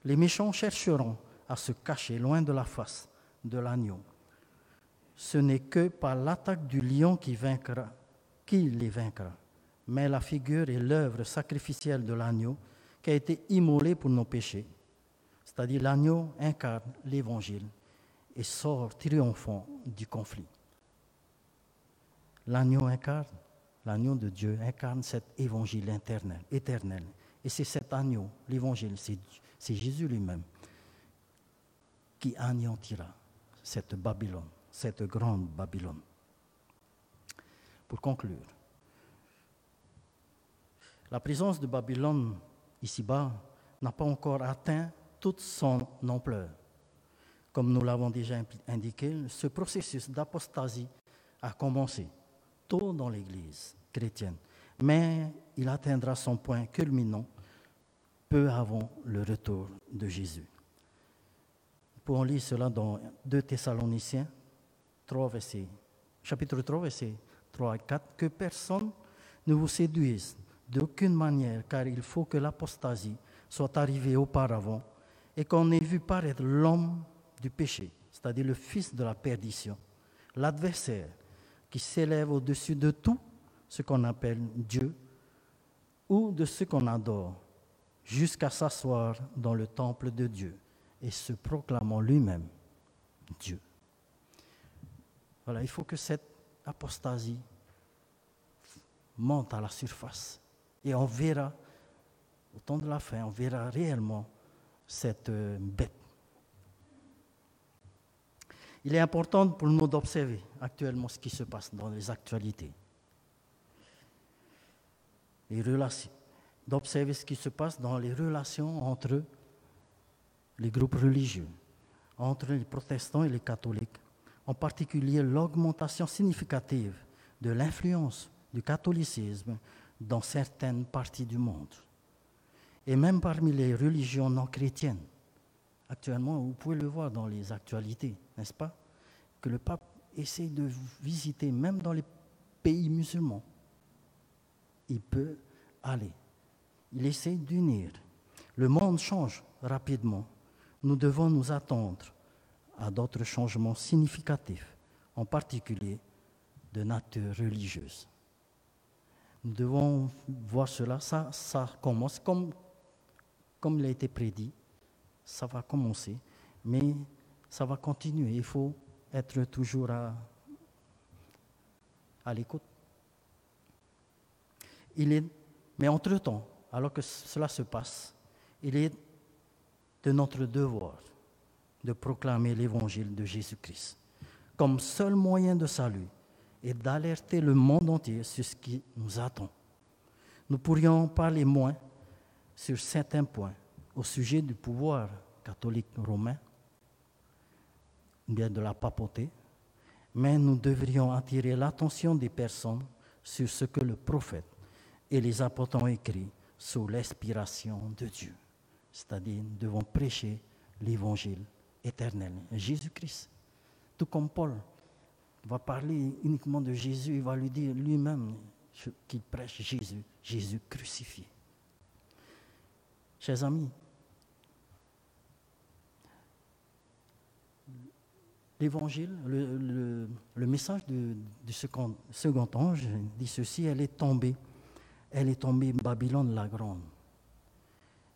Les méchants chercheront à se cacher loin de la face de l'agneau. Ce n'est que par l'attaque du lion qui vaincra, qui les vaincra, mais la figure et l'œuvre sacrificielle de l'agneau qui a été immolé pour nos péchés. C'est-à-dire l'agneau incarne l'évangile et sort triomphant du conflit. L'agneau incarne, l'agneau de Dieu incarne cet évangile éternel. éternel. Et c'est cet agneau, l'évangile, c'est Jésus lui-même qui anéantira cette Babylone, cette grande Babylone. Pour conclure, la présence de Babylone ici-bas n'a pas encore atteint toute son ampleur. Comme nous l'avons déjà indiqué, ce processus d'apostasie a commencé tôt dans l'Église chrétienne, mais il atteindra son point culminant peu avant le retour de Jésus. Pour lire cela dans 2 Thessaloniciens 3, chapitre 3, versets 3 et 4. Que personne ne vous séduise d'aucune manière, car il faut que l'apostasie soit arrivée auparavant et qu'on ait vu paraître l'homme du péché, c'est-à-dire le fils de la perdition, l'adversaire qui s'élève au-dessus de tout ce qu'on appelle Dieu ou de ce qu'on adore, jusqu'à s'asseoir dans le temple de Dieu et se proclamant lui-même Dieu. Voilà, il faut que cette apostasie monte à la surface. Et on verra, au temps de la fin, on verra réellement cette euh, bête. Il est important pour nous d'observer actuellement ce qui se passe dans les actualités. relations, d'observer ce qui se passe dans les relations entre les groupes religieux, entre les protestants et les catholiques, en particulier l'augmentation significative de l'influence du catholicisme dans certaines parties du monde, et même parmi les religions non chrétiennes. Actuellement, vous pouvez le voir dans les actualités, n'est-ce pas, que le pape essaye de visiter même dans les pays musulmans. Il peut aller. Il essaye d'unir. Le monde change rapidement. Nous devons nous attendre à d'autres changements significatifs, en particulier de nature religieuse. Nous devons voir cela, ça, ça commence comme, comme il a été prédit, ça va commencer, mais ça va continuer. Il faut être toujours à, à l'écoute. Il est, mais entre-temps, alors que cela se passe, il est de notre devoir de proclamer l'évangile de Jésus-Christ comme seul moyen de salut et d'alerter le monde entier sur ce qui nous attend. Nous pourrions parler moins sur certains points au sujet du pouvoir catholique romain, bien de la papauté, mais nous devrions attirer l'attention des personnes sur ce que le prophète et les apôtres ont écrit sous l'inspiration de Dieu. C'est-à-dire, nous devons prêcher l'évangile éternel, Jésus-Christ. Tout comme Paul va parler uniquement de Jésus, il va lui dire lui-même qu'il prêche Jésus, Jésus crucifié. Chers amis, l'évangile, le, message du second, second ange dit ceci, elle est tombée, elle est tombée Babylone la grande,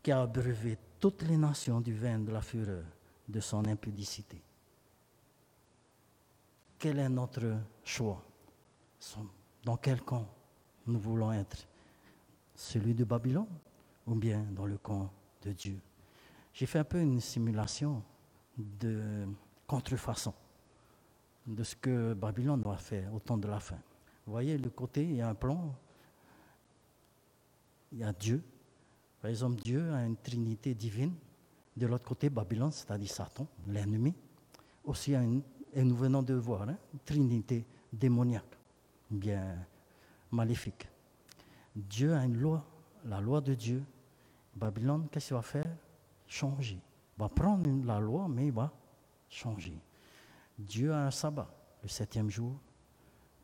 qui a abreuvé toutes les nations du vin de la fureur de son impudicité. Quel est notre choix? Dans quel camp nous voulons être? Celui de Babylone ou bien dans le camp de Dieu? J'ai fait un peu une simulation de contrefaçon de ce que Babylone doit faire au temps de la fin. Vous voyez, le côté, il y a un plan, il y a Dieu. Par exemple, Dieu a une trinité divine de l'autre côté, Babylone, c'est-à-dire Satan, l'ennemi, aussi une, et nous venons de voir hein, une trinité démoniaque, bien maléfique. Dieu a une loi, la loi de Dieu. Babylone, qu'est-ce qu'il va faire? Changer. Il va prendre la loi, mais il va changer. Dieu a un sabbat, le septième jour.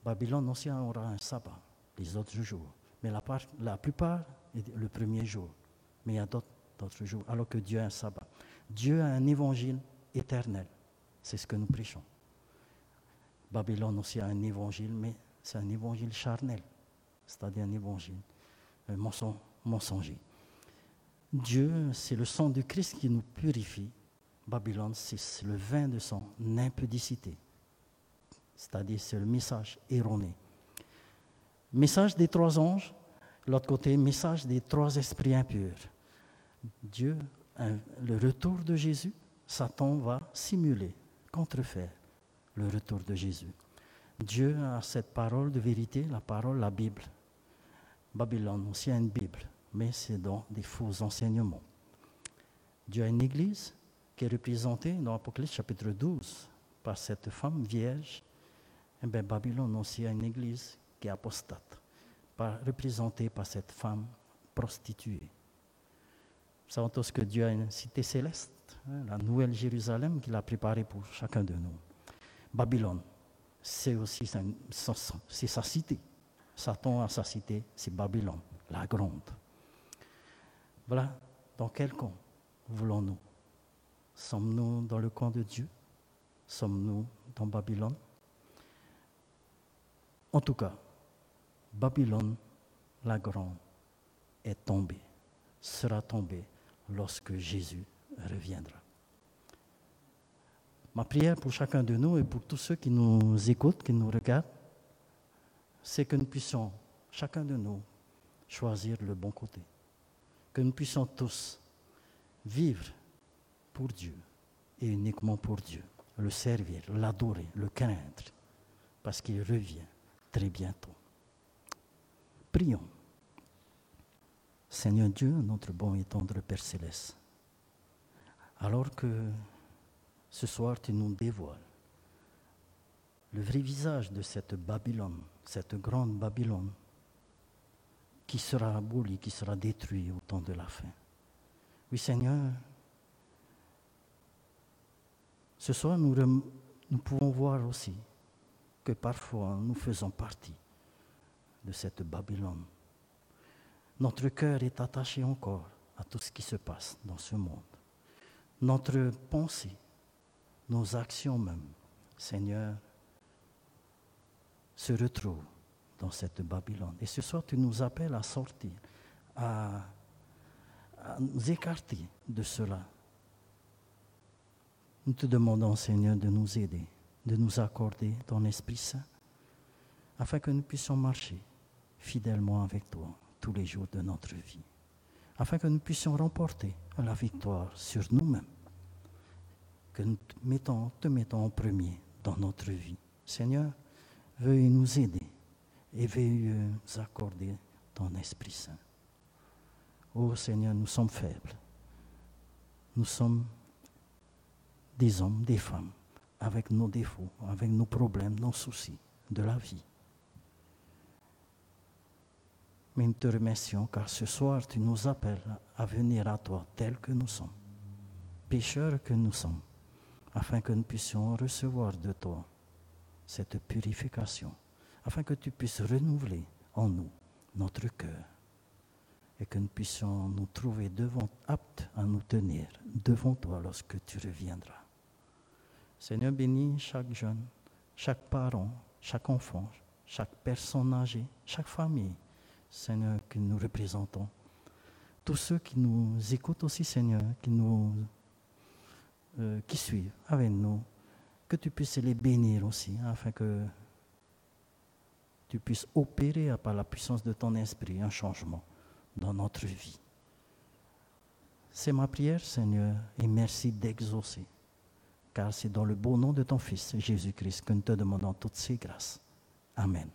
Babylone aussi aura un sabbat, les autres jours. Mais la, la plupart, le premier jour. Mais il y a d'autres jours, alors que Dieu a un sabbat. Dieu a un évangile éternel. C'est ce que nous prêchons. Babylone aussi a un évangile, mais c'est un évangile charnel, c'est-à-dire un évangile mensonger. Dieu, c'est le sang du Christ qui nous purifie. Babylone, c'est le vin de son impudicité, c'est-à-dire c'est le message erroné. Message des trois anges, l'autre côté, message des trois esprits impurs. Dieu, le retour de Jésus, Satan va simuler, contrefaire le retour de Jésus. Dieu a cette parole de vérité, la parole, la Bible. Babylone aussi a une Bible, mais c'est dans des faux enseignements. Dieu a une église qui est représentée dans Apocalypse chapitre 12 par cette femme vierge. Et eh bien, Babylone aussi a une église qui est apostate, représentée par cette femme prostituée savons tous que Dieu a une cité céleste, hein, la nouvelle Jérusalem qu'il a préparée pour chacun de nous? Babylone, c'est aussi sa, cité. Satan a sa cité, c'est Babylone, la grande. Voilà, dans quel camp voulons-nous? Sommes-nous dans le camp de Dieu? Sommes-nous dans Babylone? En tout cas, Babylone, la grande, est tombée, sera tombée lorsque Jésus reviendra. Ma prière pour chacun de nous et pour tous ceux qui nous écoutent, qui nous regardent, c'est que nous puissions, chacun de nous, choisir le bon côté. Que nous puissions tous vivre pour Dieu et uniquement pour Dieu, le servir, l'adorer, le craindre, parce qu'il revient très bientôt. Prions. Seigneur Dieu, notre bon et tendre Père céleste, alors que ce soir tu nous dévoiles le vrai visage de cette Babylone, cette grande Babylone, qui sera abolie, qui sera détruite au temps de la fin. Oui Seigneur, ce soir nous, pouvons voir aussi que parfois nous faisons partie de cette Babylone. Notre cœur est attaché encore à tout ce qui se passe dans ce monde. Notre pensée, nos actions même, Seigneur, se retrouvent dans cette Babylone. Et ce soir, tu nous appelles à sortir, à, à nous écarter de cela. Nous te demandons, Seigneur, de nous aider, de nous accorder ton Esprit Saint, afin que nous puissions marcher fidèlement avec toi tous les jours de notre vie, afin que nous puissions remporter la victoire sur nous-mêmes, que nous te mettons, te mettons en premier dans notre vie. Seigneur, veuille nous aider et veuille nous accorder ton Esprit Saint. Oh Seigneur, nous sommes faibles. Nous sommes des hommes, des femmes, avec nos défauts, avec nos problèmes, nos soucis de la vie. Mais nous te remercions car ce soir tu nous appelles à venir à toi tels que nous sommes, pécheurs que nous sommes, afin que nous puissions recevoir de toi cette purification, afin que tu puisses renouveler en nous notre cœur et que nous puissions nous trouver devant, aptes à nous tenir devant toi lorsque tu reviendras. Seigneur, bénis chaque jeune, chaque parent, chaque enfant, chaque personne âgée, chaque famille Seigneur, que nous représentons. Tous ceux qui nous écoutent aussi, Seigneur, qui nous euh, qui suivent avec nous, que tu puisses les bénir aussi, afin que tu puisses opérer par la puissance de ton esprit un changement dans notre vie. C'est ma prière, Seigneur, et merci d'exaucer, car c'est dans le beau nom de ton Fils, Jésus-Christ, que nous te demandons toutes ces grâces. Amen.